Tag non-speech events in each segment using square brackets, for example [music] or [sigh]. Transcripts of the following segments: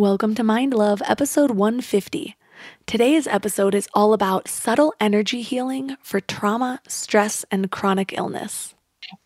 Welcome to Mind Love, episode 150. Today's episode is all about subtle energy healing for trauma, stress, and chronic illness.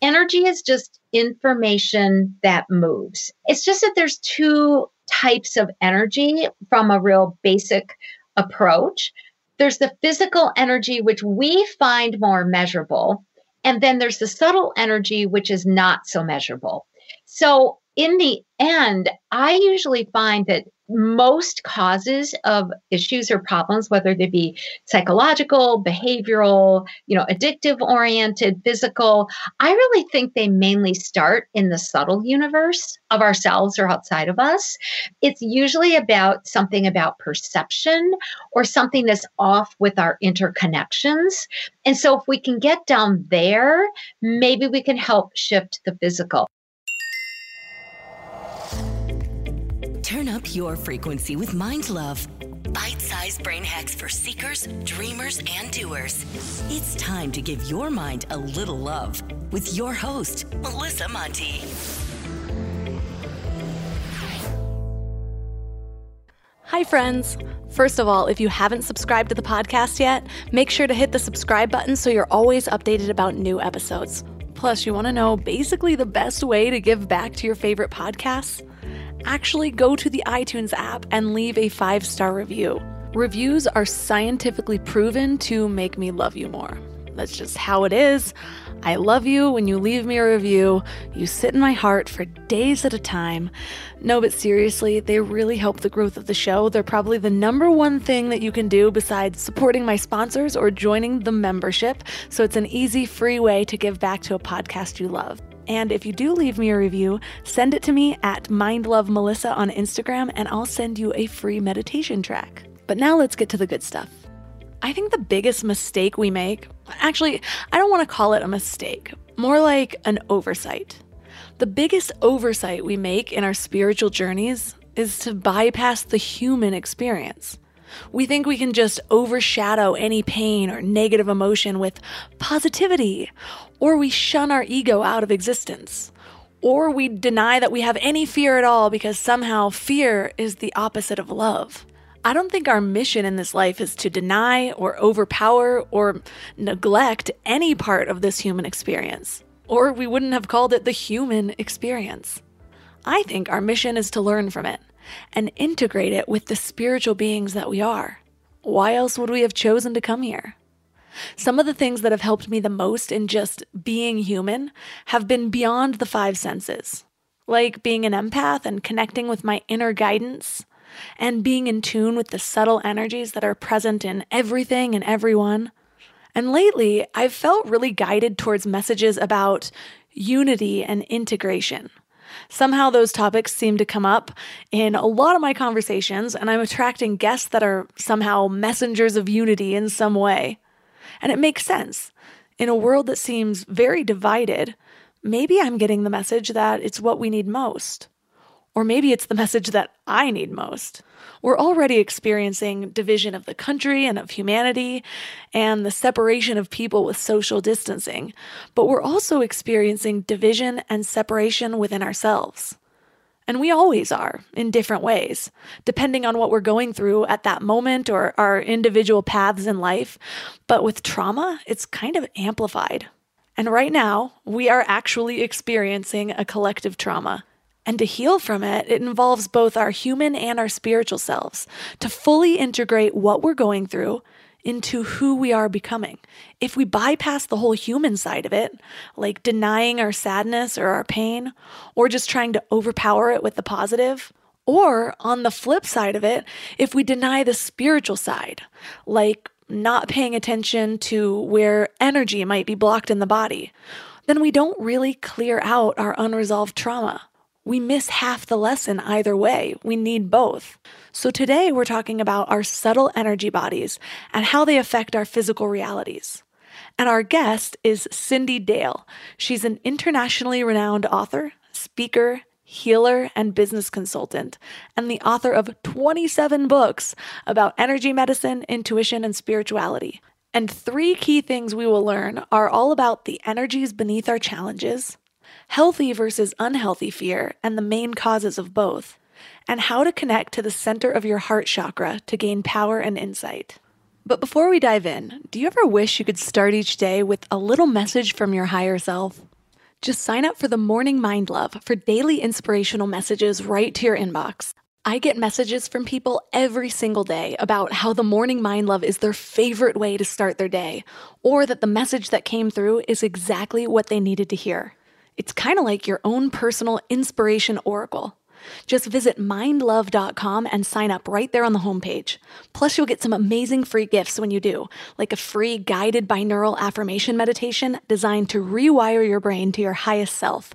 Energy is just information that moves. It's just that there's two types of energy from a real basic approach. There's the physical energy, which we find more measurable. And then there's the subtle energy, which is not so measurable. So in the end, I usually find that most causes of issues or problems, whether they be psychological, behavioral, you know, addictive oriented, physical, I really think they mainly start in the subtle universe of ourselves or outside of us. It's usually about something about perception or something that's off with our interconnections. And so if we can get down there, maybe we can help shift the physical. Up your frequency with Mind Love. Bite sized brain hacks for seekers, dreamers, and doers. It's time to give your mind a little love with your host, Melissa Monte. Hi, friends. First of all, if you haven't subscribed to the podcast yet, make sure to hit the subscribe button so you're always updated about new episodes. Plus, you want to know basically the best way to give back to your favorite podcasts? Actually go to the iTunes app and leave a five star review. Reviews are scientifically proven to make me love you more. That's just how it is. I love you when you leave me a review. You sit in my heart for days at a time. No, but seriously, they really help the growth of the show. They're probably the number one thing that you can do besides supporting my sponsors or joining the membership. So it's an easy, free way to give back to a podcast you love. And if you do leave me a review, send it to me at MindLoveMelissa on Instagram and I'll send you a free meditation track. But now let's get to the good stuff. I think the biggest mistake we make, actually, I don't want to call it a mistake, more like an oversight. The biggest oversight we make in our spiritual journeys is to bypass the human experience. We think we can just overshadow any pain or negative emotion with positivity, or we shun our ego out of existence, or we deny that we have any fear at all because somehow fear is the opposite of love. I don't think our mission in this life is to deny or overpower or neglect any part of this human experience, or we wouldn't have called it the human experience. I think our mission is to learn from it and integrate it with the spiritual beings that we are. Why else would we have chosen to come here? Some of the things that have helped me the most in just being human have been beyond the five senses, like being an empath and connecting with my inner guidance, and being in tune with the subtle energies that are present in everything and everyone. And lately, I've felt really guided towards messages about unity and integration. Somehow those topics seem to come up in a lot of my conversations, and I'm attracting guests that are somehow messengers of unity in some way. And it makes sense. In a world that seems very divided, maybe I'm getting the message that it's what we need most. Or maybe it's the [laughs] message that I need most. We're already experiencing division of the country and of humanity and the separation of people with social distancing, but we're also experiencing division and separation within ourselves. And we always are in different ways, depending on what we're going through at that moment or our individual paths in life. But with trauma, it's kind of amplified. And right now, we are actually experiencing a collective trauma. And to heal from it, it involves both our human and our spiritual selves to fully integrate what we're going through into who we are becoming. If we bypass the whole human side of it, like denying our sadness or our pain, or just trying to overpower it with the positive, or on the flip side of it, if we deny the spiritual side, like not paying attention to where energy might be blocked in the body, then we don't really clear out our unresolved trauma we miss half the lesson either way. We need both. So today we're talking about our subtle energy bodies and how they affect our physical realities. And our guest is Cyndi Dale. She's an internationally renowned author, speaker, healer, and business consultant, and the author of 27 books about energy medicine, intuition, and spirituality. And three key things we will learn are all about the energies beneath our challenges, healthy versus unhealthy fear, and the main causes of both, and how to connect to the center of your heart chakra to gain power and insight. But before we dive in, do you ever wish you could start each day with a little message from your higher self? Just sign up for the Morning Mind Love for daily inspirational messages right to your inbox. I get messages from people every single day about how the Morning Mind Love is their favorite way to start their day, or that the message that came through is exactly what they needed to hear. It's kind of like your own personal inspiration oracle. Just visit mindlove.com and sign up right there on the homepage. Plus, you'll get some amazing free gifts when you do, like a free guided binaural affirmation meditation designed to rewire your brain to your highest self.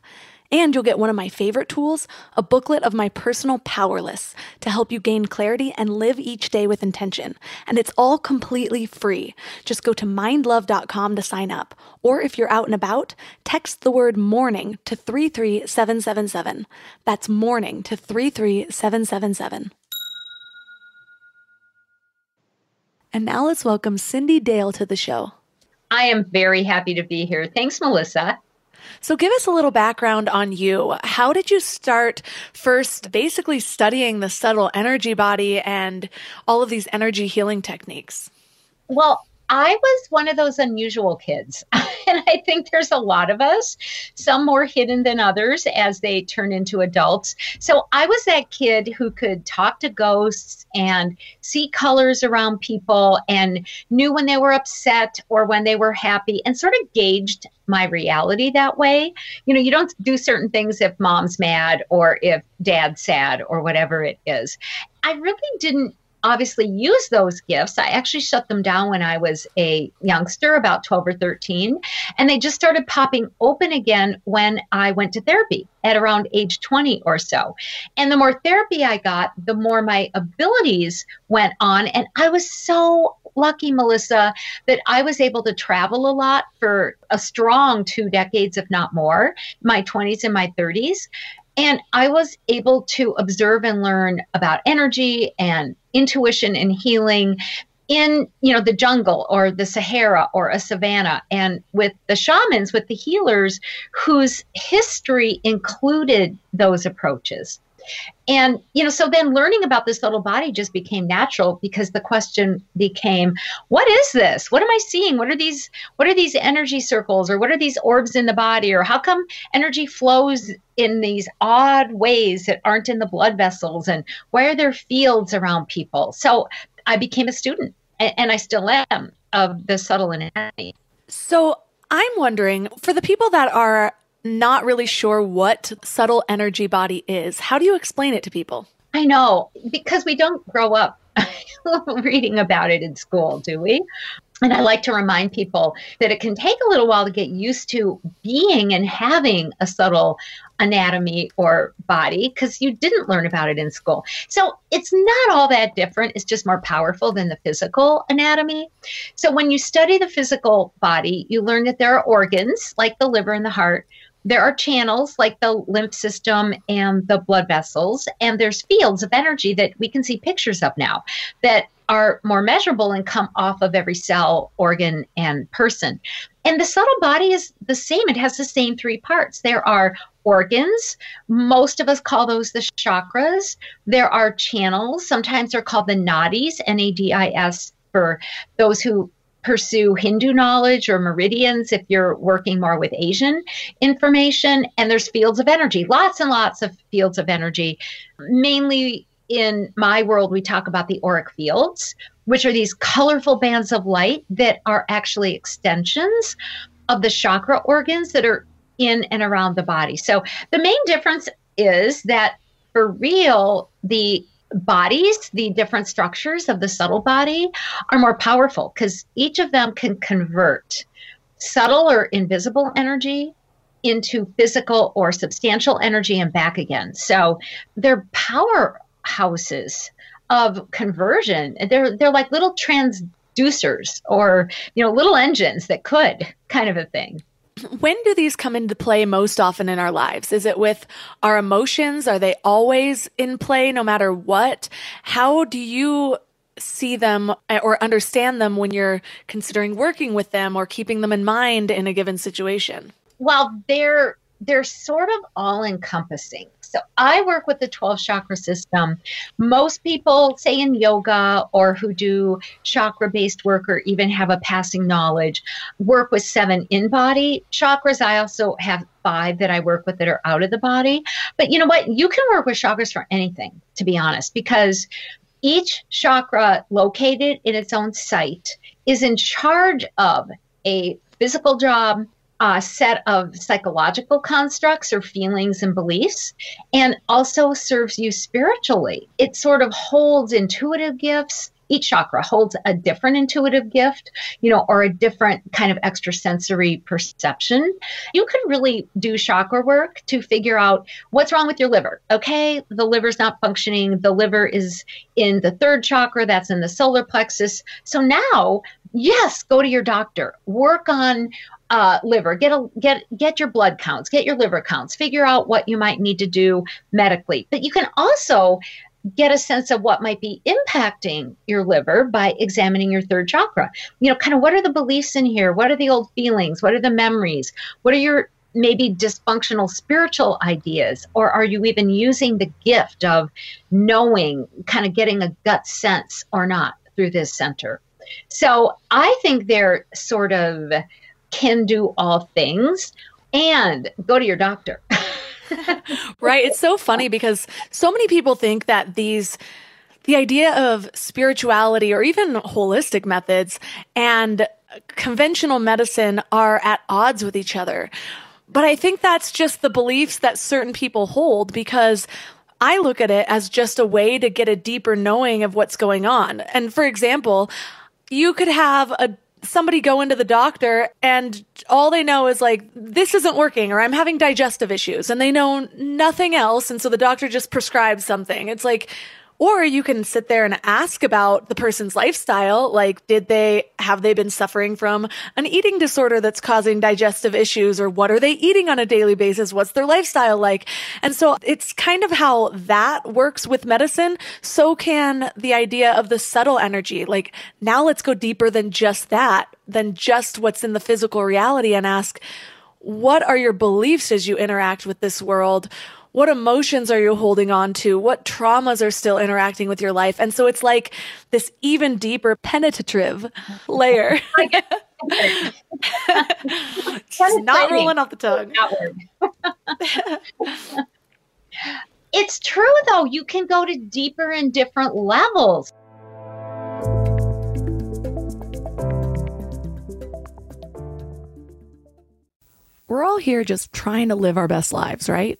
And you'll get one of my favorite tools, a booklet of my personal power lists to help you gain clarity and live each day with intention. And it's all completely free. Just go to mindlove.com to sign up. Or if you're out and about, text the word morning to 33777. That's morning to 33777. And now let's welcome Cyndi Dale to the show. I am very happy to be here. Thanks, Melissa. So, give us a little background on you. How did you start first basically studying the subtle energy body and all of these energy healing techniques? Well, I was one of those unusual kids. [laughs] and I think there's a lot of us, some more hidden than others as they turn into adults. So I was that kid who could talk to ghosts and see colors around people and knew when they were upset or when they were happy and sort of gauged my reality that way. You know, you don't do certain things if mom's mad or if dad's sad or whatever it is. I really didn't obviously use those gifts. I actually shut them down when I was a youngster, about 12 or 13, and they just started popping open again when I went to therapy at around age 20 or so. And the more therapy I got, the more my abilities went on. And I was so lucky, Melissa, that I was able to travel a lot for a strong two decades, if not more, my 20s and my 30s. And I was able to observe and learn about energy and intuition and healing in you know the jungle or the sahara or a savanna and with the shamans with the healers whose history included those approaches and, you know, so then learning about this little body just became natural because the question became, what is this? What am I seeing? What are these what are these energy circles or what are these orbs in the body or how come energy flows in these odd ways that aren't in the blood vessels and why are there fields around people? So I became a student and, and I still am of the subtle anatomy. So I'm wondering for the people that are not really sure what subtle energy body is. How do you explain it to people? I know, because we don't grow up [laughs] reading about it in school, do we? And I like to remind people that it can take a little while to get used to being and having a subtle anatomy or body because you didn't learn about it in school. So it's not all that different. It's just more powerful than the physical anatomy. So when you study the physical body, you learn that there are organs like the liver and the heart there are channels like the lymph system and the blood vessels, and there's fields of energy that we can see pictures of now that are more measurable and come off of every cell, organ, and person. And the subtle body is the same. It has the same three parts. There are organs. Most of us call those the chakras. There are channels. Sometimes they're called the nadis, N A D I S, for those who pursue Hindu knowledge or meridians if you're working more with Asian information. And there's fields of energy, lots and lots of fields of energy. Mainly in my world, we talk about the auric fields, which are these colorful bands of light that are actually extensions of the chakra organs that are in and around the body. So the main difference is that for real, the bodies, the different structures of the subtle body, are more powerful because each of them can convert subtle or invisible energy into physical or substantial energy and back again. So they're powerhouses of conversion. They're they're like little transducers or you know little engines that could kind of a thing. When do these come into play most often in our lives? Is it with our emotions? Are they always in play no matter what? How do you see them or understand them when you're considering working with them or keeping them in mind in a given situation? Well, they're they're sort of all encompassing. So I work with the 12 chakra system. Most people, say in yoga or who do chakra based work or even have a passing knowledge, work with seven in body chakras. I also have five that I work with that are out of the body. But you know what? You can work with chakras for anything, to be honest, because each chakra located in its own site is in charge of a physical job, a set of psychological constructs or feelings and beliefs, and also serves you spiritually. It sort of holds intuitive gifts. Each chakra holds a different intuitive gift, you know, or a different kind of extrasensory perception. You can really do chakra work to figure out what's wrong with your liver. Okay, the liver's not functioning. The liver is in the third chakra, that's in the solar plexus. So now yes go to your doctor work on uh, liver. Get a get get your blood counts get your liver counts. Figure out what you might need to do medically. But you can also get a sense of what might be impacting your liver by examining your third chakra. You know kind of what are the beliefs in here? What are the old feelings? What are the memories? What are your maybe dysfunctional spiritual ideas? Or are you even using the gift of knowing kind of getting a gut sense or not through this center? So i think they're sort of can do all things and go to your doctor. [laughs] right. It's so funny because so many people think that these the idea of spirituality or even holistic methods and conventional medicine are at odds with each other. But I think that's just the beliefs that certain people hold because I look at it as just a way to get a deeper knowing of what's going on. And for example, you could have a somebody go into the doctor and all they know is like this isn't working or I'm having digestive issues and they know nothing else and so the doctor just prescribes something. It's like or you can sit there and ask about the person's lifestyle. Like, did they, have they been suffering from an eating disorder that's causing digestive issues? Or what are they eating on a daily basis? What's their lifestyle like? And so it's kind of how that works with medicine. So can the idea of the subtle energy. Like, now let's go deeper than just that, than just what's in the physical reality and ask, what are your beliefs as you interact with this world? What emotions are you holding on to? What traumas are still interacting with your life? And so it's like this even deeper penetrative [laughs] layer. [laughs] not rolling off the tongue. [laughs] it's true though. You can go to deeper and different levels. We're all here just trying to live our best lives, right?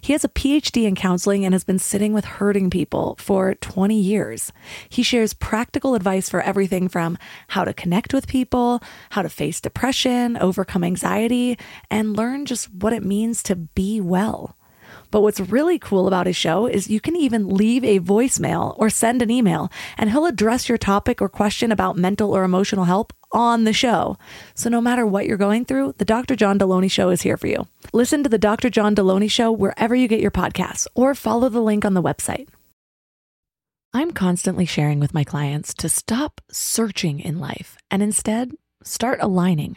He has a PhD in counseling and has been sitting with hurting people for 20 years. He shares practical advice for everything from how to connect with people, how to face depression, overcome anxiety, and learn just what it means to be well. But what's really cool about his show is you can even leave a voicemail or send an email, and he'll address your topic or question about mental or emotional help on the show. So no matter what you're going through, the Dr. John Delony Show is here for you. Listen to the Dr. John Delony Show wherever you get your podcasts or follow the link on the website. I'm constantly sharing with my clients to stop searching in life and instead start aligning.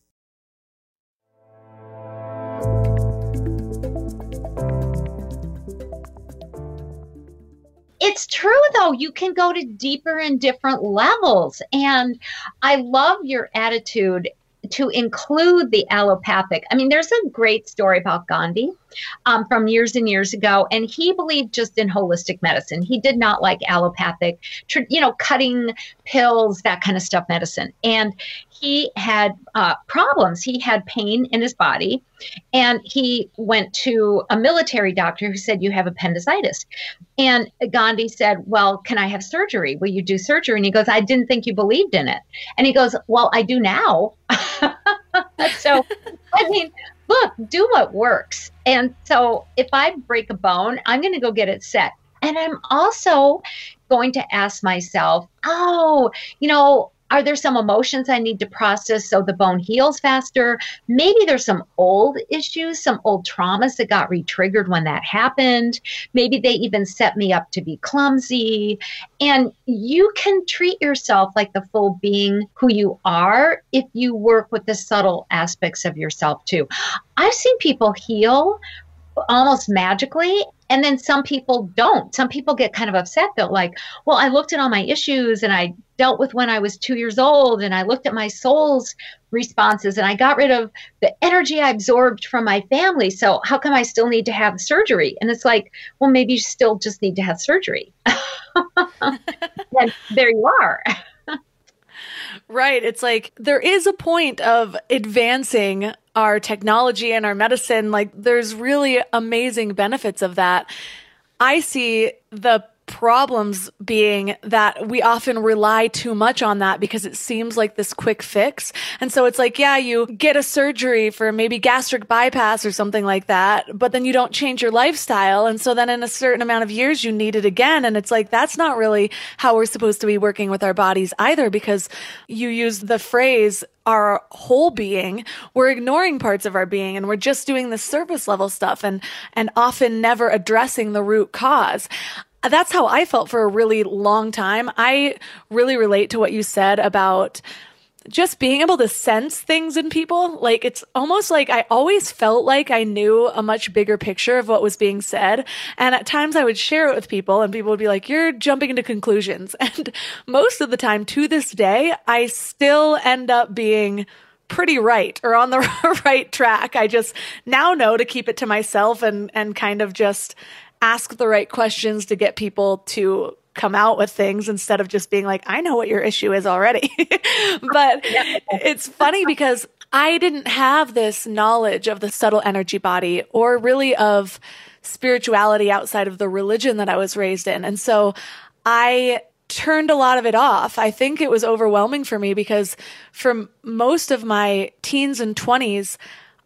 It's true though. You can go to deeper and different levels. And i love your attitude to include the allopathic. I mean there's a great story about gandhi um, from years and years ago and he believed just in holistic medicine. He did not like allopathic you know cutting pills that kind of stuff medicine. And he had uh, problems. He had pain in his body, and he went to a military doctor who said, You have appendicitis. And Gandhi said, Well, can I have surgery? Will you do surgery? And he goes, I didn't think you believed in it. And he goes, Well, I do now. [laughs] so, I mean, look, do what works. And so, if I break a bone, I'm going to go get it set. And I'm also going to ask myself, oh, you know, are there some emotions I need to process so the bone heals faster? Maybe there's some old issues, some old traumas that got re-triggered when that happened. Maybe they even set me up to be clumsy. And you can treat yourself like the full being who you are if you work with the subtle aspects of yourself too. I've seen people heal almost magically and then some people don't. Some people get kind of upset. They're like well i looked at all my issues and i dealt with when i was two years old and i looked at my soul's responses and i got rid of the energy i absorbed from my family. So how come i still need to have surgery? And it's like well maybe you still just need to have surgery. [laughs] And there you are [laughs] Right. It's like there is a point of advancing our technology and our medicine. Like there's really amazing benefits of that. I see the problems being that we often rely too much on that because it seems like this quick fix. And so it's like, yeah, you get a surgery for maybe gastric bypass or something like that, but then you don't change your lifestyle. And so then in a certain amount of years, you need it again. And it's like, that's not really how we're supposed to be working with our bodies either because you use the phrase, our whole being, we're ignoring parts of our being and we're just doing the surface level stuff and, and often never addressing the root cause that's how I felt for a really long time. I really relate to what you said about just being able to sense things in people. Like it's almost like I always felt like I knew a much bigger picture of what was being said. And at times I would share it with people and people would be like, you're jumping into conclusions. [laughs] And most of the time to this day, I still end up being pretty right or on the [laughs] right track. I just now know to keep it to myself and, and kind of just ask the right questions to get people to come out with things instead of just being like, I know what your issue is already. [laughs] but it's funny because I didn't have this knowledge of the subtle energy body or really of spirituality outside of the religion that I was raised in. And so I turned a lot of it off. I think it was overwhelming for me because for most of my teens and 20s,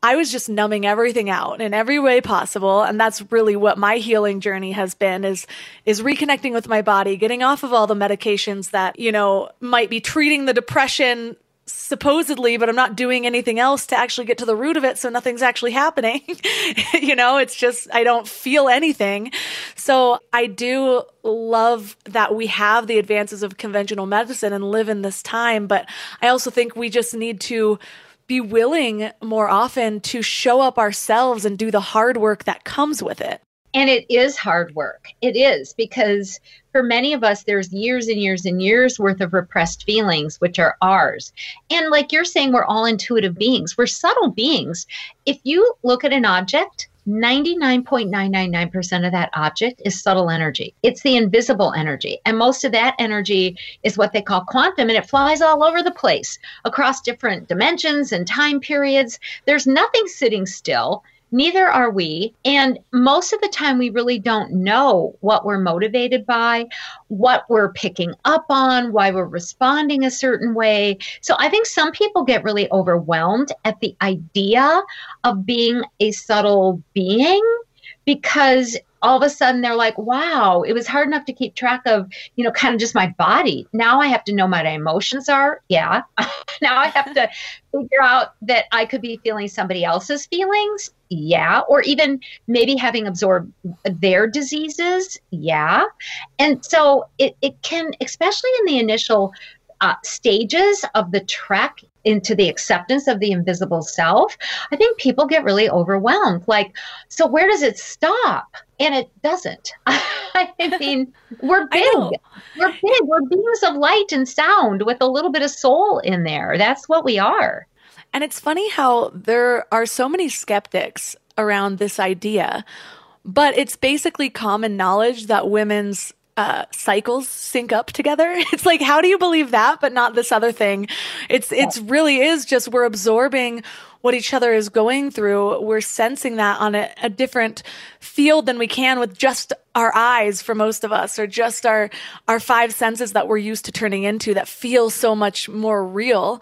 I was just numbing everything out in every way possible. And that's really what my healing journey has been is, is reconnecting with my body, getting off of all the medications that, you know, might be treating the depression supposedly, but I'm not doing anything else to actually get to the root of it. So nothing's actually happening. [laughs] you know, it's just, I don't feel anything. So I do love that we have the advances of conventional medicine and live in this time. But I also think we just need to be willing more often to show up ourselves and do the hard work that comes with it. And it is hard work. It is because for many of us, there's years and years and years worth of repressed feelings, which are ours. And like you're saying, we're all intuitive beings, we're subtle beings. If you look at an object, 99.999% of that object is subtle energy. It's the invisible energy. And most of that energy is what they call quantum, and it flies all over the place across different dimensions and time periods. There's nothing sitting still. Neither are we. And most of the time, we really don't know what we're motivated by, what we're picking up on, why we're responding a certain way. So I think some people get really overwhelmed at the idea of being a subtle being because all of a sudden they're like, wow, it was hard enough to keep track of, you know, kind of just my body. Now I have to know what my emotions are. Yeah. [laughs] now I have to [laughs] figure out that I could be feeling somebody else's feelings. Yeah. Or even maybe having absorbed their diseases. Yeah. And so it, it can, especially in the initial uh, stages of the trek into the acceptance of the invisible self, I think people get really overwhelmed. Like, so where does it stop? And it doesn't. [laughs] I mean, we're big. We're big. We're beings of light and sound with a little bit of soul in there. That's what we are. And it's funny how there are so many skeptics around this idea, but it's basically common knowledge that women's uh, cycles sync up together. [laughs] It's like, how do you believe that, but not this other thing? It's, it's really is just we're absorbing what each other is going through. We're sensing that on a, a different field than we can with just our eyes for most of us or just our, our five senses that we're used to turning into that feel so much more real.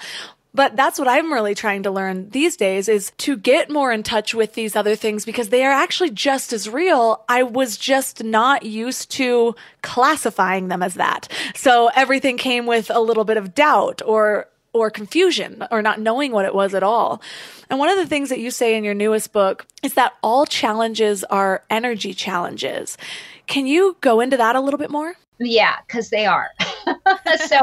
But that's what I'm really trying to learn these days is to get more in touch with these other things because they are actually just as real. I was just not used to classifying them as that. So everything came with a little bit of doubt or or confusion or not knowing what it was at all. And one of the things that you say in your newest book is that all challenges are energy challenges. Can you go into that a little bit more? Yeah, because they are. [laughs] so,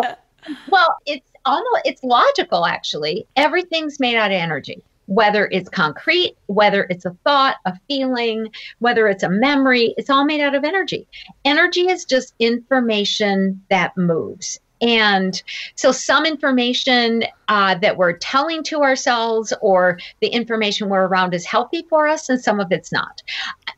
well, it's Oh, almost it's logical actually. Everything's made out of energy. Whether it's concrete, whether it's a thought, a feeling, whether it's a memory, it's all made out of energy. Energy is just information that moves. And so, some information uh, that we're telling to ourselves or the information we're around is healthy for us, and some of it's not.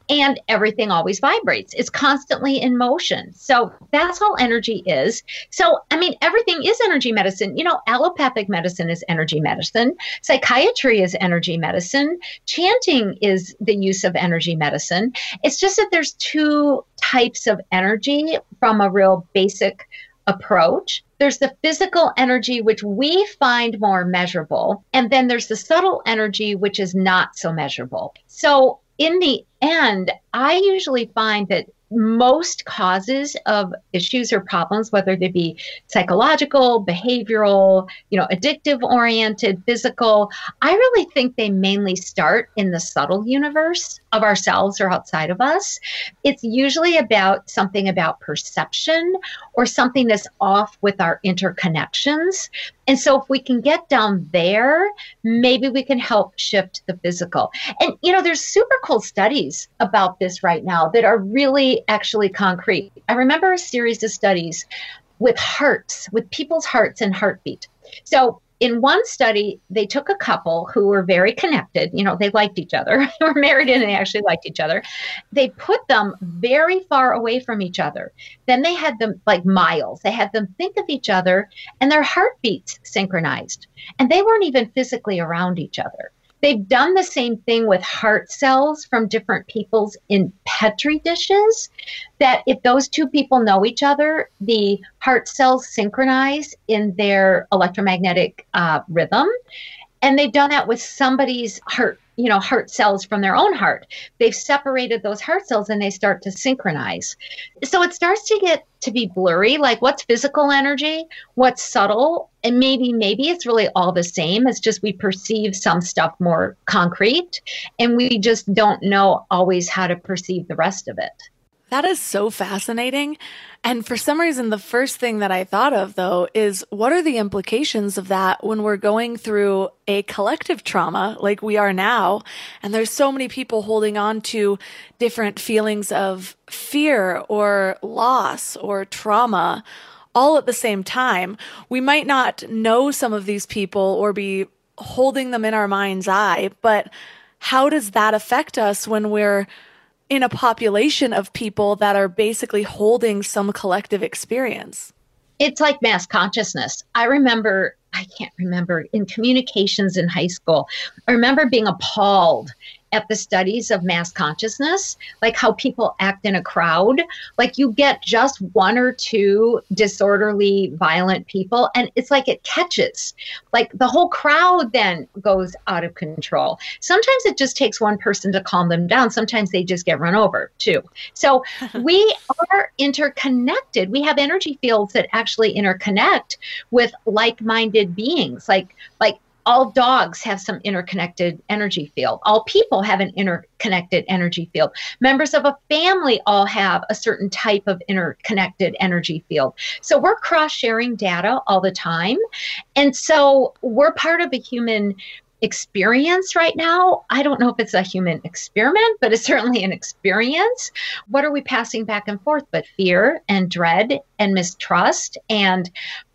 And everything always vibrates, it's constantly in motion. So, that's all energy is. So, I mean, everything is energy medicine. You know, allopathic medicine is energy medicine, psychiatry is energy medicine, chanting is the use of energy medicine. It's just that there's two types of energy from a real basic approach. There's the physical energy, which we find more measurable. And then there's the subtle energy, which is not so measurable. So, in the end, I usually find that most causes of issues or problems, whether they be psychological, behavioral, you know, addictive oriented, physical, I really think they mainly start in the subtle universe of ourselves or outside of us. It's usually about something about perception or something that's off with our interconnections. And so if we can get down there, maybe we can help shift the physical. And you know, there's super cool studies about this right now that are really actually concrete. I remember a series of studies with hearts, with people's hearts and heartbeat. So in one study, they took a couple who were very connected. You know, they liked each other. they [laughs] were married and they actually liked each other. They put them very far away from each other. Then they had them like miles. They had them think of each other and their heartbeats synchronized. And they weren't even physically around each other. They've done the same thing with heart cells from different peoples in Petri dishes. That if those two people know each other, the heart cells synchronize in their electromagnetic uh, rhythm. And they've done that with somebody's heart you know heart cells from their own heart. They've separated those heart cells and they start to synchronize. So it starts to get to be blurry like what's physical energy what's subtle and maybe maybe it's really all the same. It's just we perceive some stuff more concrete and we just don't know always how to perceive the rest of it That is so fascinating. And for some reason, the first thing that I thought of though is what are the implications of that when we're going through a collective trauma like we are now? And there's so many people holding on to different feelings of fear or loss or trauma all at the same time. We might not know some of these people or be holding them in our mind's eye, but how does that affect us when we're in a population of people that are basically holding some collective experience. It's like mass consciousness. I remember, I can't remember, in communications in high school, I remember being appalled at the studies of mass consciousness, like how people act in a crowd. Like you get just one or two disorderly, violent people, and it's like it catches. Like the whole crowd then goes out of control. Sometimes it just takes one person to calm them down. Sometimes they just get run over too. So [laughs] we are interconnected. We have energy fields that actually interconnect with like-minded beings. Like like all dogs have some interconnected energy field. All people have an interconnected energy field. Members of a family all have a certain type of interconnected energy field. So we're cross sharing data all the time. And so we're part of a human experience right now. I don't know if it's a human experiment, but it's certainly an experience. What are we passing back and forth but fear and dread and mistrust and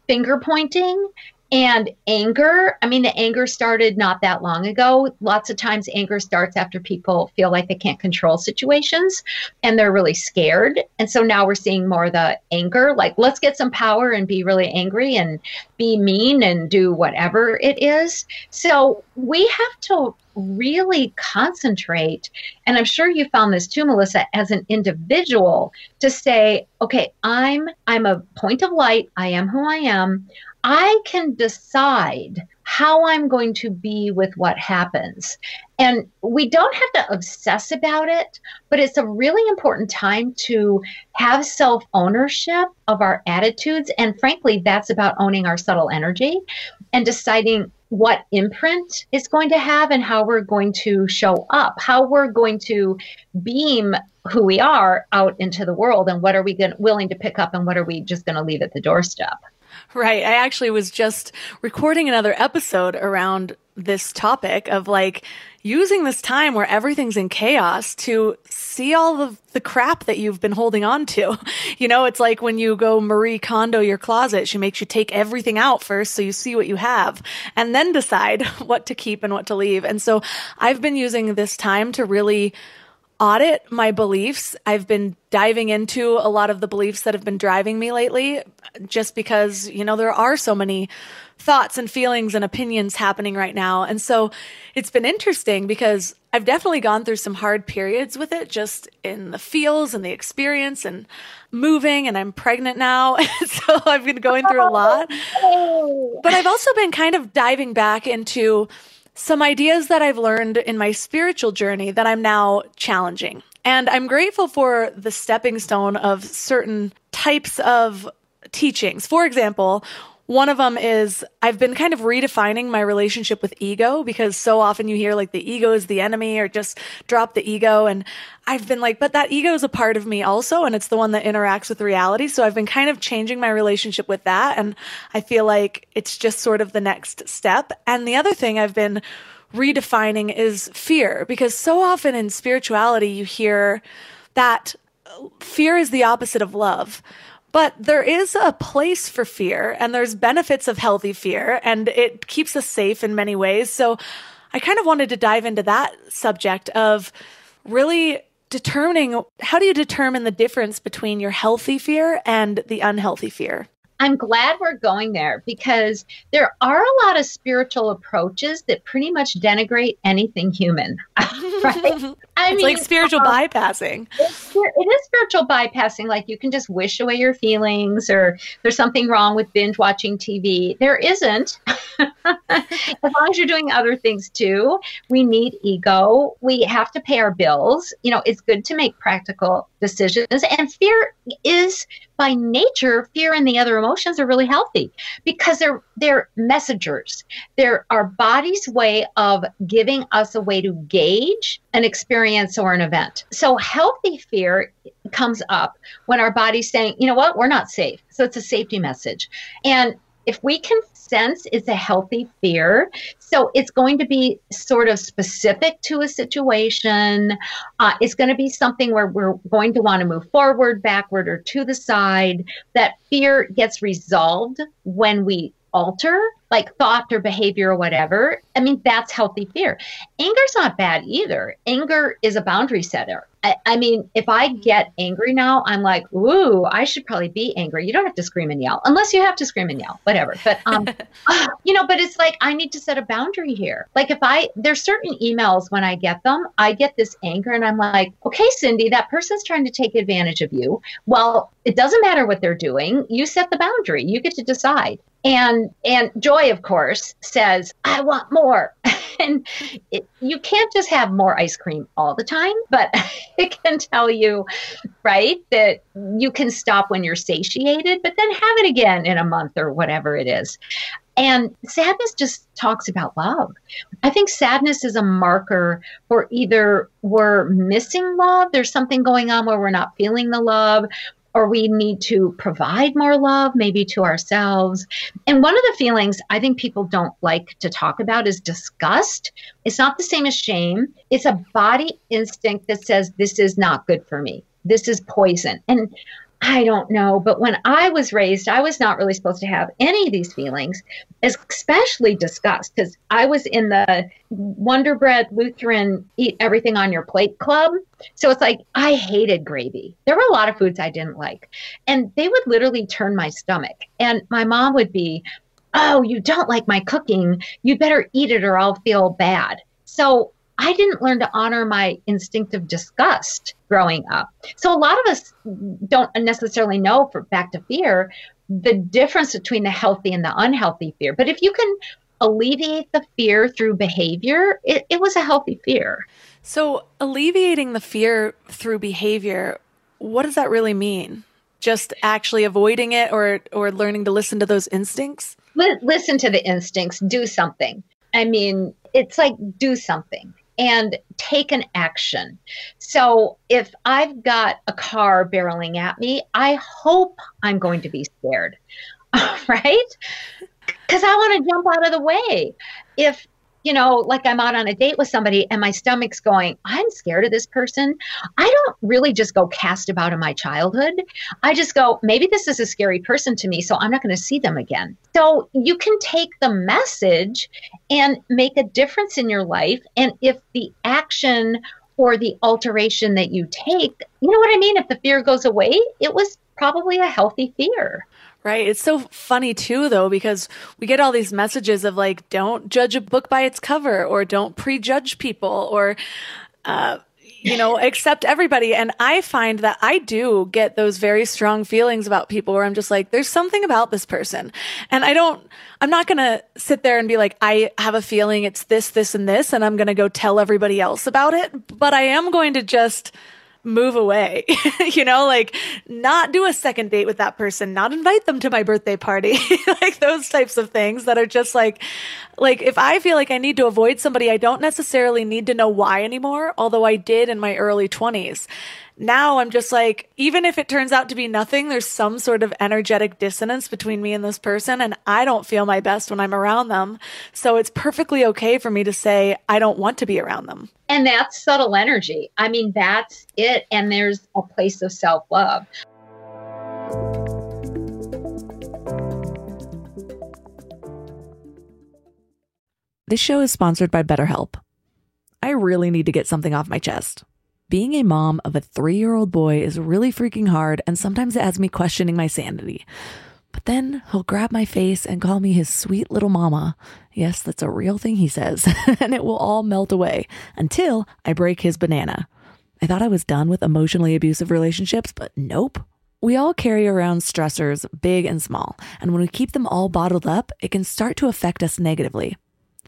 finger pointing and anger, I mean, the anger started not that long ago. Lots of times, anger starts after people feel like they can't control situations and they're really scared. And so now we're seeing more of the anger like, let's get some power and be really angry and be mean and do whatever it is. So we have to really concentrate and i'm sure you found this too melissa as an individual to say okay i'm i'm a point of light i am who i am I can decide how I'm going to be with what happens. And we don't have to obsess about it, but it's a really important time to have self ownership of our attitudes. And frankly, that's about owning our subtle energy and deciding what imprint is going to have and how we're going to show up, how we're going to beam who we are out into the world, and what are we going, willing to pick up and what are we just going to leave at the doorstep. Right. I actually was just recording another episode around this topic of like using this time where everything's in chaos to see all of the crap that you've been holding on to. [laughs] You know, it's like when you go Marie Kondo your closet, she makes you take everything out first so you see what you have and then decide [laughs] what to keep and what to leave. And so I've been using this time to really audit my beliefs. I've been diving into a lot of the beliefs that have been driving me lately just because, you know, there are so many thoughts and feelings and opinions happening right now. And so it's been interesting because I've definitely gone through some hard periods with it just in the feels and the experience and moving and I'm pregnant now. [laughs] so I've been going through a lot. [laughs] But I've also been kind of diving back into some ideas that I've learned in my spiritual journey that I'm now challenging. And I'm grateful for the stepping stone of certain types of teachings. For example, one of them is I've been kind of redefining my relationship with ego because so often you hear like the ego is the enemy or just drop the ego. And I've been like, but that ego is a part of me also. And it's the one that interacts with reality. So I've been kind of changing my relationship with that. And I feel like it's just sort of the next step. And the other thing I've been redefining is fear because so often in spirituality you hear that uh, fear is the opposite of love. But there is a place for fear and there's benefits of healthy fear and it keeps us safe in many ways. So I kind of wanted to dive into that subject of really determining how do you determine the difference between your healthy fear and the unhealthy fear? I'm glad we're going there because there are a lot of spiritual approaches that pretty much denigrate anything human. [laughs] right? [laughs] I it's mean, like spiritual uh, bypassing. It's, it is spiritual bypassing. Like you can just wish away your feelings, or there's something wrong with binge watching TV. There isn't. [laughs] as long as you're doing other things too. We need ego. We have to pay our bills. You know, it's good to make practical decisions. And fear is by nature, fear and the other emotions are really healthy because they're they're messengers. They're our body's way of giving us a way to gauge an experience or an event. So healthy fear comes up when our body's saying, you know what, we're not safe. So it's a safety message. And if we can sense it's a healthy fear, so it's going to be sort of specific to a situation. Uh, it's going to be something where we're going to want to move forward, backward, or to the side. That fear gets resolved when we alter like thought or behavior or whatever, I mean, that's healthy fear. Anger's not bad either. Anger is a boundary setter. I, I, mean, if I get angry now, I'm like, ooh, I should probably be angry. You don't have to scream and yell unless you have to scream and yell, whatever. But, um, [laughs] [sighs] you know, but it's like, I need to set a boundary here. Like if I, there's certain emails when I get them, I get this anger and I'm like, okay, Cyndi, that person's trying to take advantage of you. Well, it doesn't matter what they're doing. You set the boundary. You get to decide. And and Joy, of course, says, "I want more." [laughs] and it, you can't just have more ice cream all the time, but [laughs] it can tell you, right, that you can stop when you're satiated, but then have it again in a month or whatever it is. And sadness just talks about love. I think sadness is a marker for either we're missing love, there's something going on where we're not feeling the love, or we need to provide more love, maybe to ourselves. And one of the feelings I think people don't like to talk about is disgust. It's not the same as shame, it's a body instinct that says, This is not good for me. This is poison. And I don't know, but when I was raised, I was not really supposed to have any of these feelings, especially disgust, because I was in the Wonder Bread Lutheran Eat Everything on Your Plate Club. So it's like I hated gravy. There were a lot of foods I didn't like, and they would literally turn my stomach. And my mom would be, Oh, you don't like my cooking. You better eat it or I'll feel bad. So I didn't learn to honor my instinctive disgust growing up. So a lot of us don't necessarily know for back to fear the difference between the healthy and the unhealthy fear. But if you can alleviate the fear through behavior, it, it was a healthy fear. So alleviating the fear through behavior, what does that really mean? Just actually avoiding it or or learning to listen to those instincts? listen to the instincts, do something. I mean, it's like do something and take an action. So if I've got a car barreling at me, I hope I'm going to be scared, [laughs] right? Because I want to jump out of the way. If you know, like I'm out on a date with somebody and my stomach's going, I'm scared of this person. I don't really just go cast about in my childhood. I just go, maybe this is a scary person to me, so I'm not going to see them again. So you can take the message and make a difference in your life. And if the action or the alteration that you take, you know what I mean? If the fear goes away, it was probably a healthy fear. Right. It's so funny too, though, because we get all these messages of like, don't judge a book by its cover or don't prejudge people or, uh, you know, accept everybody. And I find that I do get those very strong feelings about people where I'm just like, there's something about this person. And I don't, I'm not going to sit there and be like, I have a feeling it's this, this, and this, and I'm going to go tell everybody else about it. But I am going to just, move away. [laughs] you know, like not do a second date with that person, not invite them to my birthday party. [laughs] like those types of things that are just like like if I feel like I need to avoid somebody, I don't necessarily need to know why anymore, although I did in my early 20s now I'm just like, even if it turns out to be nothing, there's some sort of energetic dissonance between me and this person, and I don't feel my best when I'm around them. So it's perfectly okay for me to say, I don't want to be around them. And that's subtle energy. I mean, that's it. And there's a place of self love. This show is sponsored by BetterHelp. I really need to get something off my chest. Being a mom of a three year old boy is really freaking hard, and sometimes it has me questioning my sanity. But then he'll grab my face and call me his sweet little mama. Yes, that's a real thing he says, [laughs] and it will all melt away until I break his banana. I thought I was done with emotionally abusive relationships, but nope. We all carry around stressors, big and small, and when we keep them all bottled up, it can start to affect us negatively.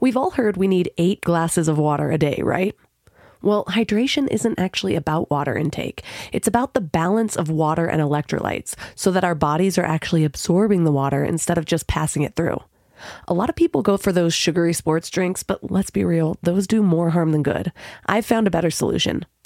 We've all heard we need eight glasses of water a day, right? Well, hydration isn't actually about water intake. It's about the balance of water and electrolytes so that our bodies are actually absorbing the water instead of just passing it through. A lot of people go for those sugary sports drinks, but let's be real, those do more harm than good. I've found a better solution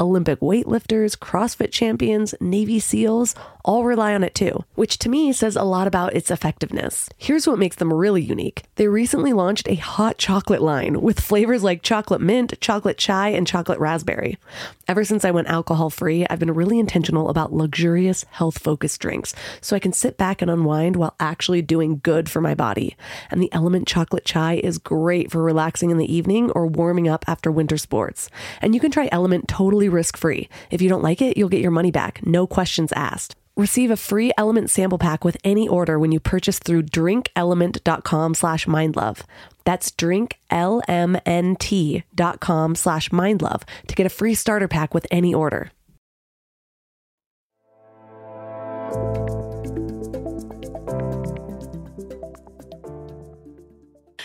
Olympic weightlifters, CrossFit champions, Navy SEALs all rely on it too, which to me says a lot about its effectiveness. Here's what makes them really unique. They recently launched a hot chocolate line with flavors like chocolate mint, chocolate chai, and chocolate raspberry. Ever since I went alcohol free, I've been really intentional about luxurious, health focused drinks so I can sit back and unwind while actually doing good for my body. And the Element Chocolate Chai is great for relaxing in the evening or warming up after winter sports. And you can try Element totally risk free. If you don't like it, you'll get your money back, no questions asked. Receive a free Element sample pack with any order when you purchase through drinklmnt.com slash mindlove. That's drinklmnt.com slash mindlove to get a free starter pack with any order.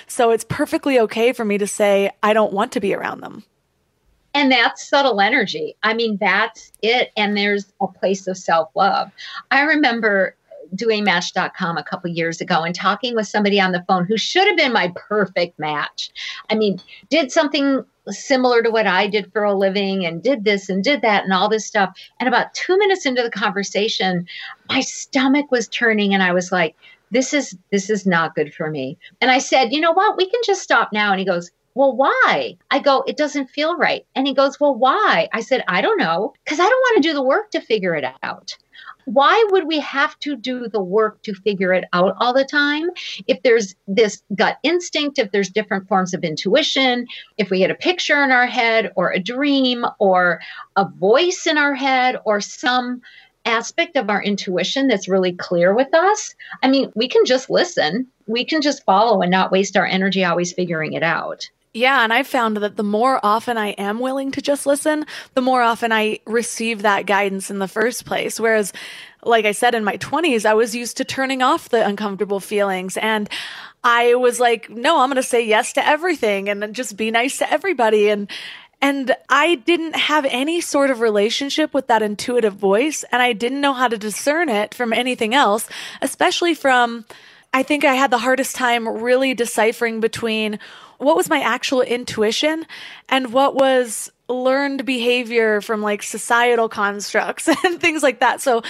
So it's perfectly okay for me to say, I don't want to be around them. And that's subtle energy. I mean, that's it. And there's a place of self love. I remember doing match.com a couple years ago and talking with somebody on the phone who should have been my perfect match. I mean, did something similar to what I did for a living and did this and did that and all this stuff. And about two minutes into the conversation, my stomach was turning and I was like, this is this is not good for me. And I said, you know what? We can just stop now. And he goes, well, why? I go, it doesn't feel right. And he goes, well, why? I said, I don't know, because I don't want to do the work to figure it out. Why would we have to do the work to figure it out all the time? If there's this gut instinct, if there's different forms of intuition, if we get a picture in our head or a dream or a voice in our head or some aspect of our intuition that's really clear with us, I mean, we can just listen. We can just follow and not waste our energy always figuring it out. Yeah, and I've found that the more often I am willing to just listen, the more often I receive that guidance in the first place. Whereas, like I said, in my 20s, I was used to turning off the uncomfortable feelings and I was like, no, I'm going to say yes to everything and just be nice to everybody. And, and I didn't have any sort of relationship with that intuitive voice and I didn't know how to discern it from anything else, especially from, I think I had the hardest time really deciphering between what was my actual intuition and what was learned behavior from like societal constructs [laughs] and things like that. So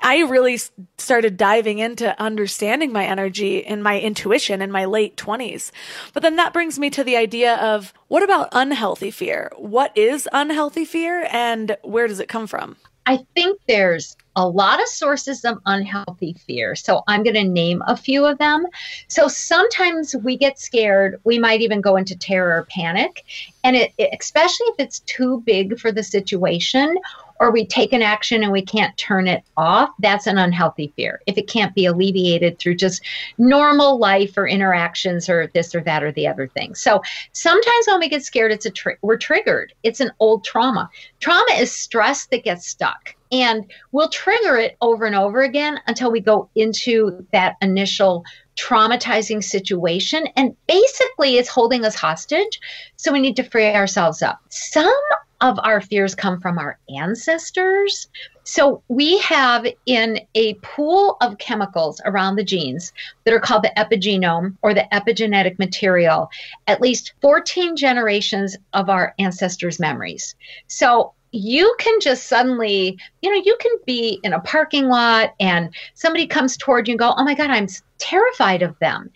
I really started diving into understanding my energy and my intuition in my late 20s. But then that brings me to the idea of what about unhealthy fear? What is unhealthy fear and where does it come from? I think there's a lot of sources of unhealthy fear. So I'm going to name a few of them. So sometimes we get scared. We might even go into terror or panic. And it, especially if it's too big for the situation or we take an action and we can't turn it off, that's an unhealthy fear. If it can't be alleviated through just normal life or interactions or this or that or the other thing. So sometimes when we get scared, it's a we're triggered. It's an old trauma. Trauma is stress that gets stuck. And we'll trigger it over and over again until we go into that initial traumatizing situation. And basically, it's holding us hostage. So we need to free ourselves up. Some of our fears come from our ancestors. So we have in a pool of chemicals around the genes that are called the epigenome or the epigenetic material, at least 14 generations of our ancestors' memories. So you can just suddenly, you know, you can be in a parking lot and somebody comes toward you and go, Oh my God, I'm terrified of them.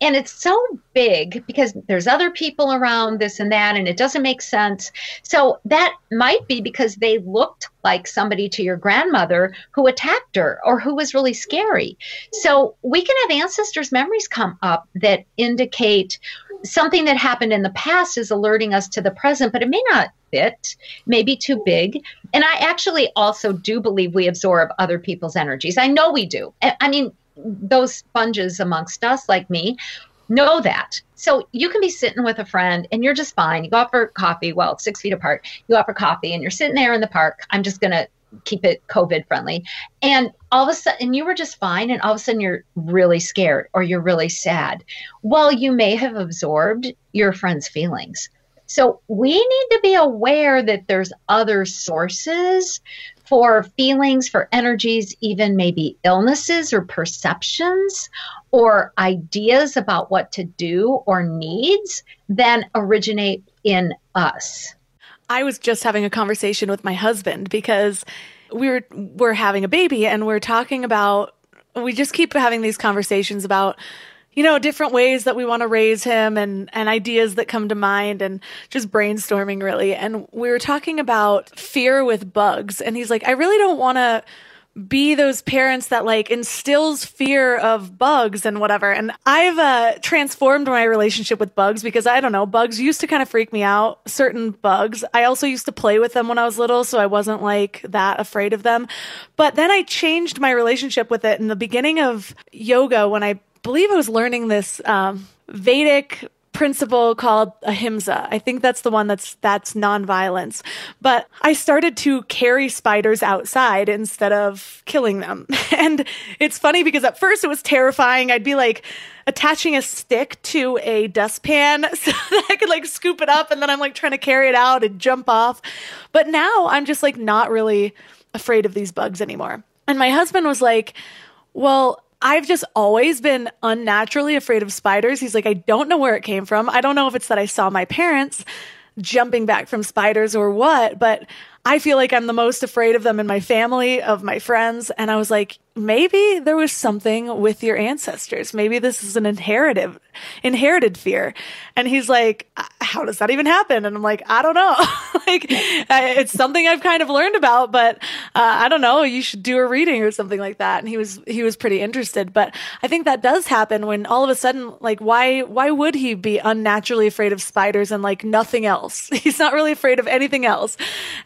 And it's so big because there's other people around this and that and it doesn't make sense. So that might be because they looked like somebody to your grandmother who attacked her or who was really scary. So we can have ancestors memories come up that indicate something that happened in the past is alerting us to the present but it may not fit maybe too big and i actually also do believe we absorb other people's energies i know we do i mean those sponges amongst us, like me, know that. So you can be sitting with a friend and you're just fine. You go out for coffee, well, six feet apart. You go out for coffee and you're sitting there in the park. I'm just going to keep it COVID friendly. And all of a sudden, you were just fine. And all of a sudden, you're really scared or you're really sad. Well, you may have absorbed your friend's feelings. So we need to be aware that there's other sources for feelings, for energies, even maybe illnesses or perceptions or ideas about what to do or needs, then originate in us. I was just having a conversation with my husband because we're we're having a baby and we're talking about we just keep having these conversations about you know, different ways that we want to raise him and, and ideas that come to mind and just brainstorming really. And we were talking about fear with bugs. And he's like, I really don't want to be those parents that like instills fear of bugs and whatever. And I've uh, transformed my relationship with bugs because I don't know, bugs used to kind of freak me out, certain bugs. I also used to play with them when I was little, so I wasn't like that afraid of them. But then I changed my relationship with it in the beginning of yoga when I believe I was learning this um, Vedic principle called ahimsa. I think that's the one that's that's nonviolence. But I started to carry spiders outside instead of killing them. [laughs] And it's funny because at first it was terrifying. I'd be like attaching a stick to a dustpan [laughs] so that I could like scoop it up and then I'm like trying to carry it out and jump off. But now I'm just like not really afraid of these bugs anymore. And my husband was like, "Well, I've just always been unnaturally afraid of spiders. He's like, I don't know where it came from. I don't know if it's that I saw my parents jumping back from spiders or what, but I feel like I'm the most afraid of them in my family, of my friends. And I was like, maybe there was something with your ancestors. Maybe this is an inherited, inherited fear. And he's like, how does that even happen? And I'm like, I don't know. [laughs] like, it's something I've kind of learned about, but uh, I don't know. You should do a reading or something like that. And he was, he was pretty interested. But I think that does happen when all of a sudden, like, why, why would he be unnaturally afraid of spiders and like nothing else? [laughs] He's not really afraid of anything else.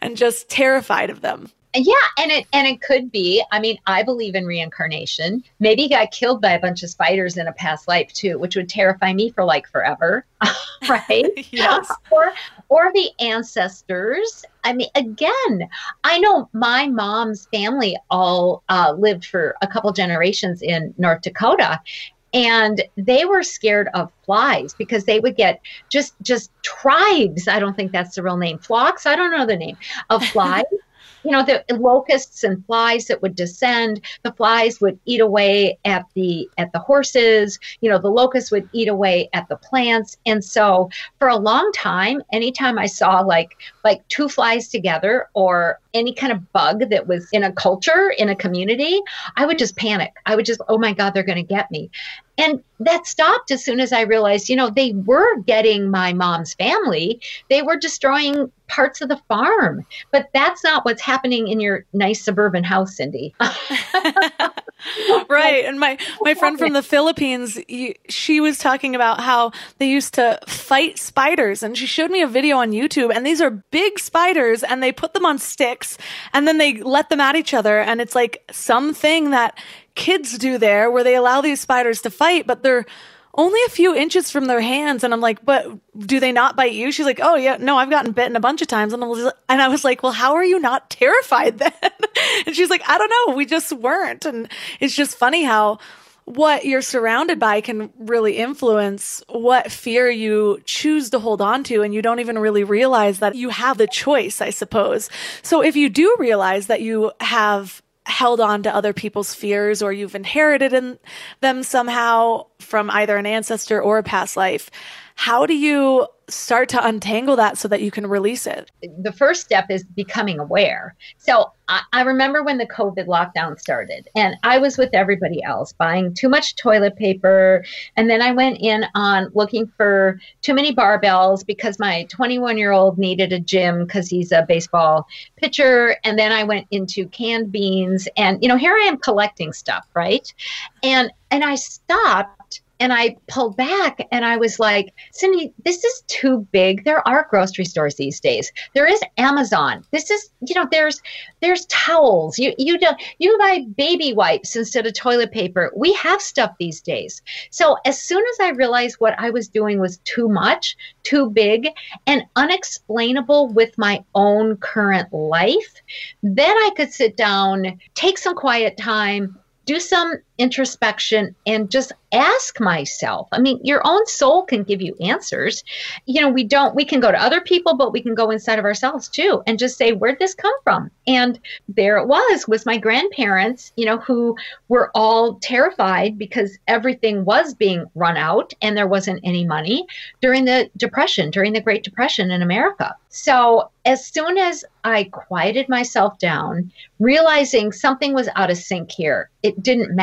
And just just terrified of them. Yeah, and it and it could be. I mean, I believe in reincarnation. Maybe he got killed by a bunch of spiders in a past life too, which would terrify me for like forever, [laughs] right? [laughs] yes. Or or the ancestors. I mean, again, I know my mom's family all uh, lived for a couple generations in North Dakota, and they were scared of flies because they would get just just tribes i don't think that's the real name flocks i don't know the name of [laughs] flies you know the locusts and flies that would descend the flies would eat away at the at the horses you know the locusts would eat away at the plants. And so for a long time anytime i saw like like two flies together or any kind of bug that was in a culture in a community i would just panic i would just oh my god they're going to get me and that stopped as soon as I realized, you know, they were getting my mom's family. They were destroying parts of the farm. But that's not what's happening in your nice suburban house, Cyndi. [laughs] right. And my my friend from the Philippines, she was talking about how they used to fight spiders and she showed me a video on YouTube and these are big spiders and they put them on sticks and then they let them at each other and it's like something that kids do there where they allow these spiders to fight, but they're only a few inches from their hands. And I'm like, but do they not bite you? She's like, oh yeah, no, I've gotten bitten a bunch of times. And I was, and I was like, well, how are you not terrified then? [laughs] and she's like, I don't know. We just weren't. And it's just funny how what you're surrounded by can really influence what fear you choose to hold on to. And you don't even really realize that you have the choice, I suppose. So if you do realize that you have held on to other people's fears or you've inherited in them somehow from either an ancestor or a past life, how do you start to untangle that so that you can release it? The first step is becoming aware. So I, I, remember when the COVID lockdown started, and I was with everybody else buying too much toilet paper. And then I went in on looking for too many barbells because my 21 year old needed a gym because he's a baseball pitcher. And then I went into canned beans. And, you know, here I am collecting stuff, right? And and I stopped and I pulled back and I was like, Cyndi, this is too big. There are grocery stores these days. There is Amazon. This is, you know, there's there's towels. You you don't you buy baby wipes instead of toilet paper. We have stuff these days. So as soon as I realized what I was doing was too much, too big, and unexplainable with my own current life, then I could sit down, take some quiet time, do some introspection and just ask myself. I mean, your own soul can give you answers. You know, we don't, we can go to other people, but we can go inside of ourselves too and just say, where'd this come from? And there it was, was my grandparents, you know, who were all terrified because everything was being run out and there wasn't any money during the Depression, during the Great Depression in America. So as soon as I quieted myself down, realizing something was out of sync here, it didn't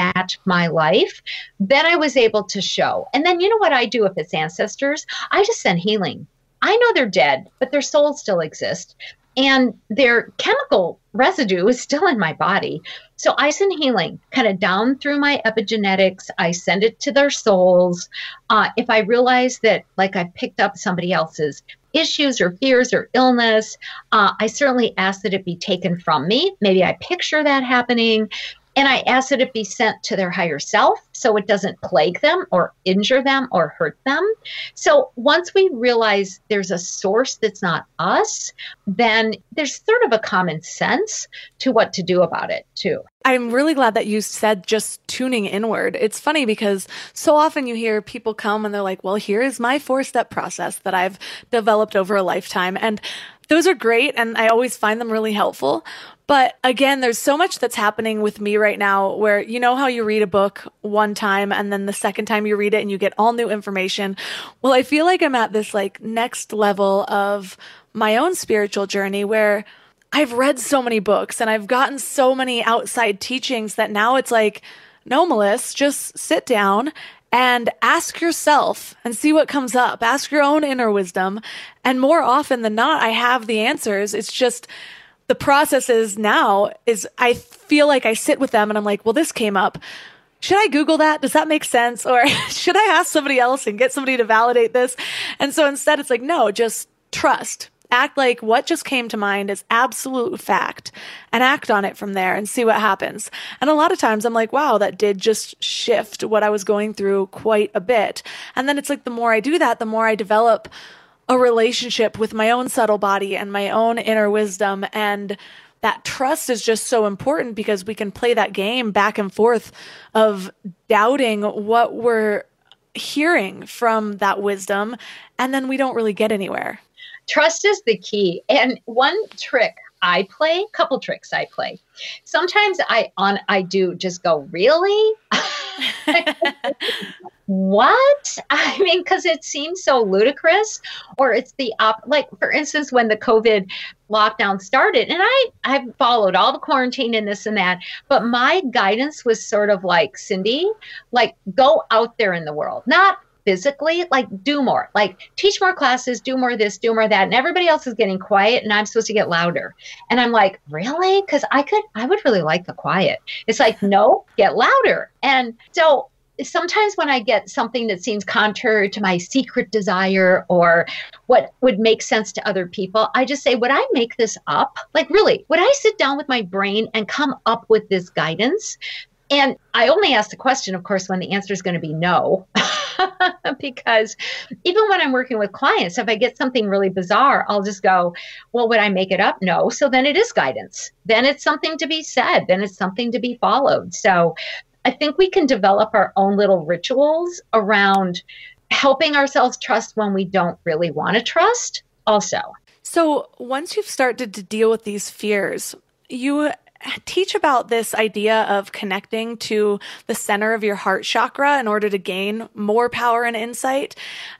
my life, then I was able to show. And then you know what I do if it's ancestors? I just send healing. I know they're dead, but their souls still exist. And their chemical residue is still in my body. So I send healing kind of down through my epigenetics. I send it to their souls. Uh, if I realize that, like, I've picked up somebody else's issues or fears or illness, uh, I certainly ask that it be taken from me. Maybe I picture that happening. And I ask that it be sent to their higher self so it doesn't plague them or injure them or hurt them. So once we realize there's a source that's not us, then there's sort of a common sense to what to do about it, too. I'm really glad that you said just tuning inward. It's funny because so often you hear people come and they're like, well, here is my four step process that I've developed over a lifetime. And those are great. And I always find them really helpful. But again, there's so much that's happening with me right now where you know how you read a book one time and then the second time you read it and you get all new information. Well, I feel like I'm at this like next level of my own spiritual journey where I've read so many books and I've gotten so many outside teachings that now it's like, no, Melissa, just sit down and ask yourself and see what comes up. Ask your own inner wisdom. And more often than not, I have the answers. It's just, the process is now is I feel like I sit with them and I'm like, well, this came up. Should I Google that? Does that make sense? Or [laughs] should I ask somebody else and get somebody to validate this? And so instead it's like, no, just trust. Act like what just came to mind is absolute fact and act on it from there and see what happens. And a lot of times I'm like, wow, that did just shift what I was going through quite a bit. And then it's like the more I do that, the more I develop a relationship with my own subtle body and my own inner wisdom. And that trust is just so important because we can play that game back and forth of doubting what we're hearing from that wisdom. And then we don't really get anywhere. Trust is the key. And one trick I play, couple tricks I play. Sometimes I on I do just go, really? [laughs] [laughs] what? [laughs] I mean, because it seems so ludicrous, or it's the op. Like for instance, when the COVID lockdown started, and I I followed all the quarantine and this and that, but my guidance was sort of like Cyndi, like go out there in the world, not physically, like do more, like teach more classes, do more this, do more that. And everybody else is getting quiet and I'm supposed to get louder. And I'm like, really? Because I could, I would really like the quiet. It's like, no, get louder. And so sometimes when I get something that seems contrary to my secret desire or what would make sense to other people, I just say, would I make this up? Like, really, would I sit down with my brain and come up with this guidance? And I only ask the question, of course, when the answer is going to be no. [laughs] because even when I'm working with clients, if I get something really bizarre, I'll just go, Well, would I make it up? No. So then it is guidance. Then it's something to be said. Then it's something to be followed. So I think we can develop our own little rituals around helping ourselves trust when we don't really want to trust, also. So, once you've started to deal with these fears, you teach about this idea of connecting to the center of your heart chakra in order to gain more power and insight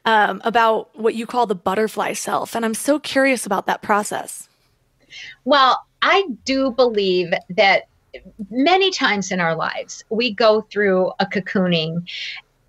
um, about what you call the butterfly self. And I'm so curious about that process. Well, I do believe that many times in our lives we go through a cocooning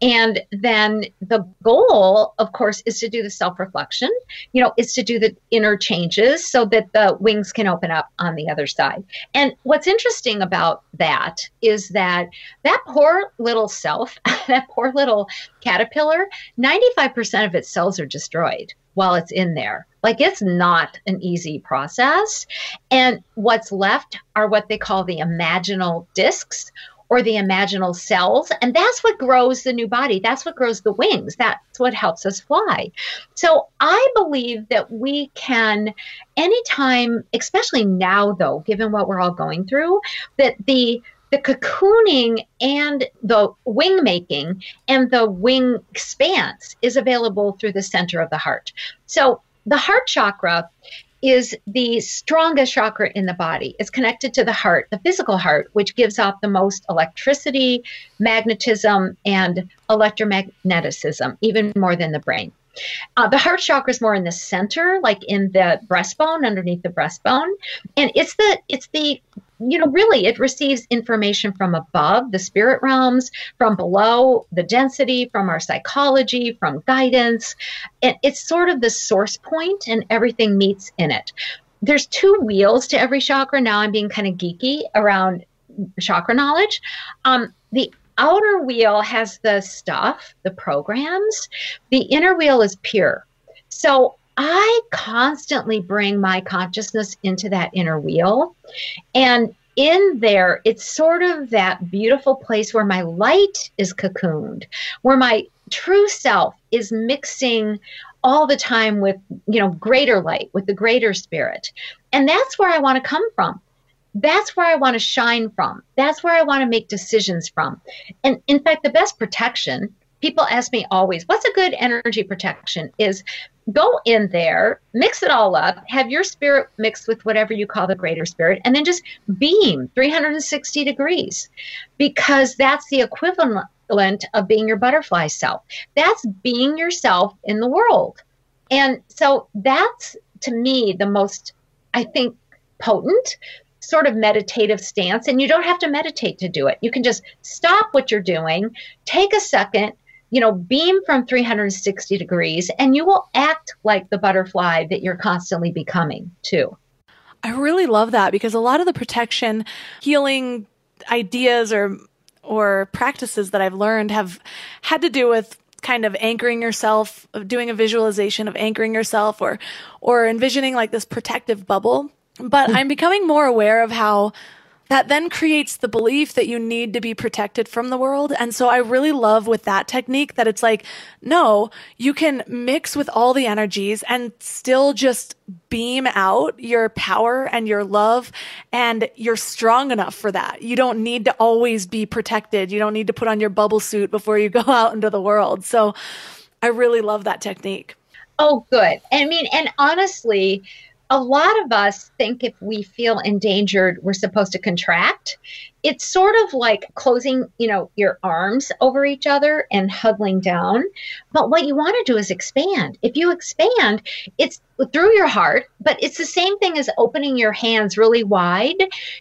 and then the goal, of course, is to do the self reflection, you know, is to do the inner changes so that the wings can open up on the other side. And what's interesting about that is that that poor little self, [laughs] that poor little caterpillar, 95% of its cells are destroyed while it's in there. Like it's not an easy process. And what's left are what they call the imaginal discs or the imaginal cells. And that's what grows the new body. That's what grows the wings. That's what helps us fly. So I believe that we can, anytime, especially now, though, given what we're all going through, that the the cocooning and the wing making and the wing expanse is available through the center of the heart. So the heart chakra is the strongest chakra in the body. It's connected to the heart, the physical heart, which gives off the most electricity, magnetism, and electromagnetism, even more than the brain. Uh, the heart chakra is more in the center, like in the breastbone, underneath the breastbone, and it's the it's the you know, really, it receives information from above, the spirit realms, from below, the density, from our psychology, from guidance. And it's sort of the source point, and everything meets in it. There's two wheels to every chakra. Now I'm being kind of geeky around chakra knowledge. Um, the outer wheel has the stuff, the programs. The inner wheel is pure. So I constantly bring my consciousness into that inner wheel. And in there, it's sort of that beautiful place where my light is cocooned, where my true self is mixing all the time with, you know, greater light, with the greater spirit. And that's where I want to come from. That's where I want to shine from. That's where I want to make decisions from. And in fact, the best protection, people ask me always, what's a good energy protection? Is go in there, mix it all up, have your spirit mixed with whatever you call the greater spirit, and then just beam 360 degrees because that's the equivalent of being your butterfly self. That's being yourself in the world. And so that's to me the most, I think, potent sort of meditative stance. And you don't have to meditate to do it. You can just stop what you're doing, take a second, you know, beam from 360 degrees and you will act like the butterfly that you're constantly becoming too. I really love that because a lot of the protection healing ideas or or practices that I've learned have had to do with kind of anchoring yourself, doing a visualization of anchoring yourself or or envisioning like this protective bubble. But [laughs] I'm becoming more aware of how that then creates the belief that you need to be protected from the world. And so I really love with that technique that it's like, no, you can mix with all the energies and still just beam out your power and your love. And you're strong enough for that. You don't need to always be protected. You don't need to put on your bubble suit before you go [laughs] out into the world. So I really love that technique. Oh, good. I mean, and honestly, a lot of us think if we feel endangered, we're supposed to contract. It's sort of like closing, you know, your arms over each other and huddling down. But what you want to do is expand. If you expand, it's through your heart, but it's the same thing as opening your hands really wide.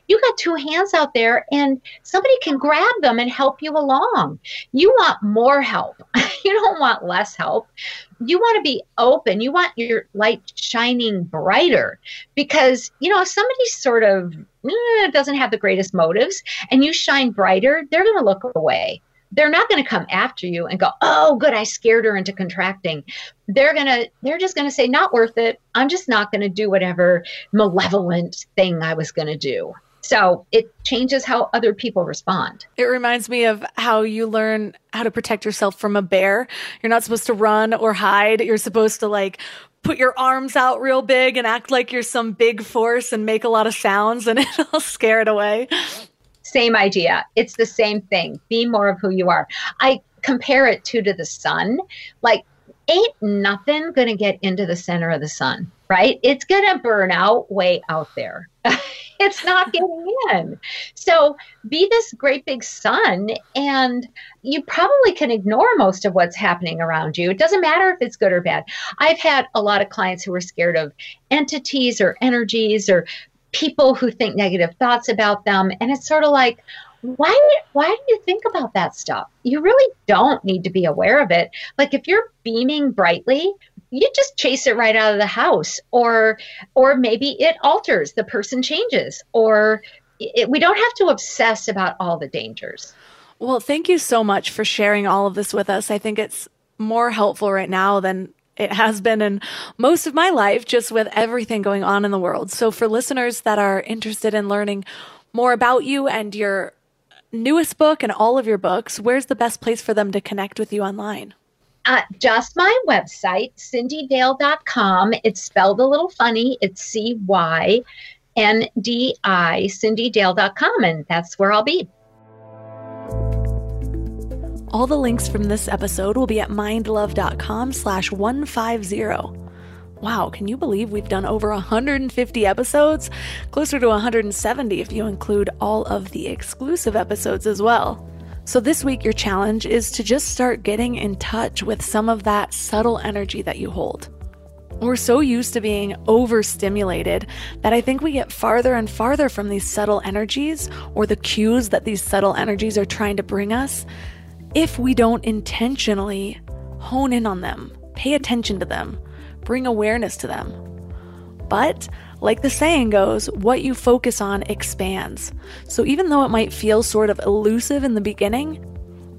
You got two hands out there and somebody can grab them and help you along. You want more help. [laughs] you don't want less help you want to be open. You want your light shining brighter because, you know, if somebody sort of eh, doesn't have the greatest motives and you shine brighter, they're going to look away. They're not going to come after you and go, "Oh, good, I scared her into contracting." They're going to they're just going to say, "Not worth it. I'm just not going to do whatever malevolent thing I was going to do." So it changes how other people respond. It reminds me of how you learn how to protect yourself from a bear. You're not supposed to run or hide. You're supposed to like put your arms out real big and act like you're some big force and make a lot of sounds and [laughs] it'll scare it away. Same idea. It's the same thing. Be more of who you are. I compare it to to the sun. Like ain't nothing going to get into the center of the sun, right? It's going to burn out way out there. [laughs] it's not getting in. So be this great big sun, and you probably can ignore most of what's happening around you. It doesn't matter if it's good or bad. I've had a lot of clients who are scared of entities or energies or people who think negative thoughts about them. And it's sort of like, why why do you think about that stuff? You really don't need to be aware of it. Like if you're beaming brightly you just chase it right out of the house or or maybe it alters the person changes or it, we don't have to obsess about all the dangers. Well thank you so much for sharing all of this with us. I think it's more helpful right now than it has been in most of my life just with everything going on in the world so for listeners that are interested in learning more about you and your newest book and all of your books, where's the best place for them to connect with you online? Uh, just my website, cyndidale.com. It's spelled a little funny. It's C Y N D I, cyndidale.com, and that's where I'll be. All the links from this episode will be at mindlove.com slash 150. Wow, can you believe we've done over 150 episodes? Closer to 170 if you include all of the exclusive episodes as well. So, this week, your challenge is to just start getting in touch with some of that subtle energy that you hold. We're so used to being overstimulated that I think we get farther and farther from these subtle energies or the cues that these subtle energies are trying to bring us if we don't intentionally hone in on them, pay attention to them, bring awareness to them. But, like the saying goes, what you focus on expands. So even though it might feel sort of elusive in the beginning,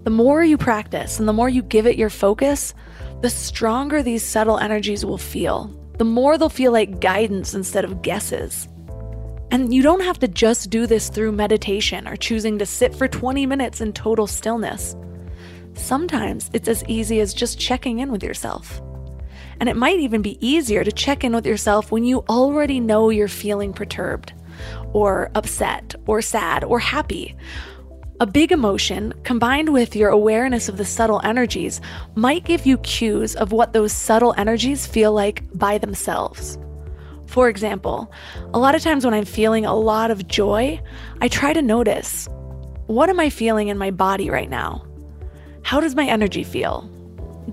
the more you practice and the more you give it your focus, the stronger these subtle energies will feel. The more they'll feel like guidance instead of guesses. And you don't have to just do this through meditation or choosing to sit for 20 minutes in total stillness. Sometimes it's as easy as just checking in with yourself. And it might even be easier to check in with yourself when you already know you're feeling perturbed, or upset, or sad, or happy. A big emotion, combined with your awareness of the subtle energies, might give you cues of what those subtle energies feel like by themselves. For example, a lot of times when I'm feeling a lot of joy, I try to notice what am I feeling in my body right now? How does my energy feel?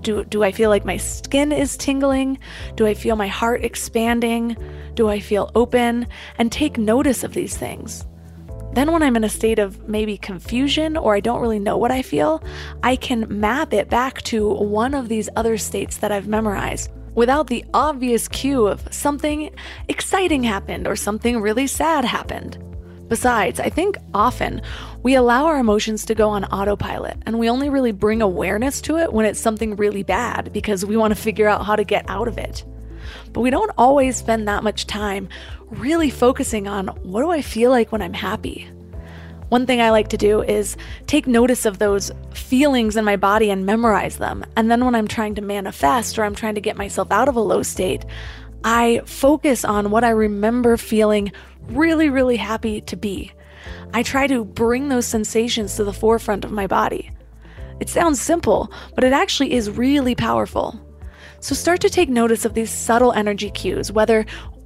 Do, do I feel like my skin is tingling? Do I feel my heart expanding? Do I feel open? And take notice of these things. Then, when I'm in a state of maybe confusion or I don't really know what I feel, I can map it back to one of these other states that I've memorized without the obvious cue of something exciting happened or something really sad happened. Besides, I think often we allow our emotions to go on autopilot and we only really bring awareness to it when it's something really bad because we want to figure out how to get out of it. But we don't always spend that much time really focusing on what do I feel like when I'm happy? One thing I like to do is take notice of those feelings in my body and memorize them. And then when I'm trying to manifest or I'm trying to get myself out of a low state, I focus on what I remember feeling really, really happy to be. I try to bring those sensations to the forefront of my body. It sounds simple, but it actually is really powerful. So start to take notice of these subtle energy cues, whether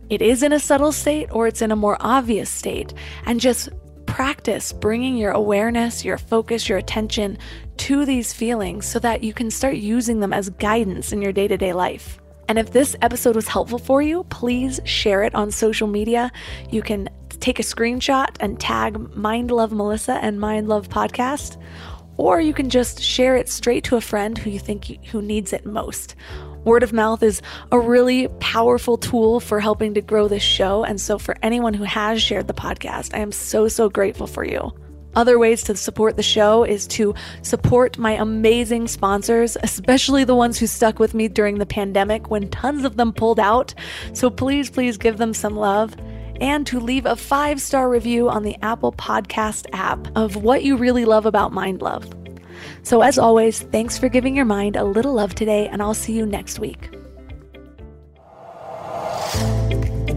it is in a subtle state or it's in a more obvious state, and just practice bringing your awareness, your focus, your attention to these feelings so that you can start using them as guidance in your day to day life. And if this episode was helpful for you, please share it on social media. You can take a screenshot and tag Mind Love Melissa and Mind Love Podcast, or you can just share it straight to a friend who you think who needs it most. Word of mouth is a really powerful tool for helping to grow this show. And so, for anyone who has shared the podcast, I am so, so grateful for you. Other ways to support the show is to support my amazing sponsors, especially the ones who stuck with me during the pandemic when tons of them pulled out. So please, please give them some love. And to leave a five star review on the Apple Podcast app of what you really love about Mind Love. So, as always, thanks for giving your mind a little love today, and I'll see you next week.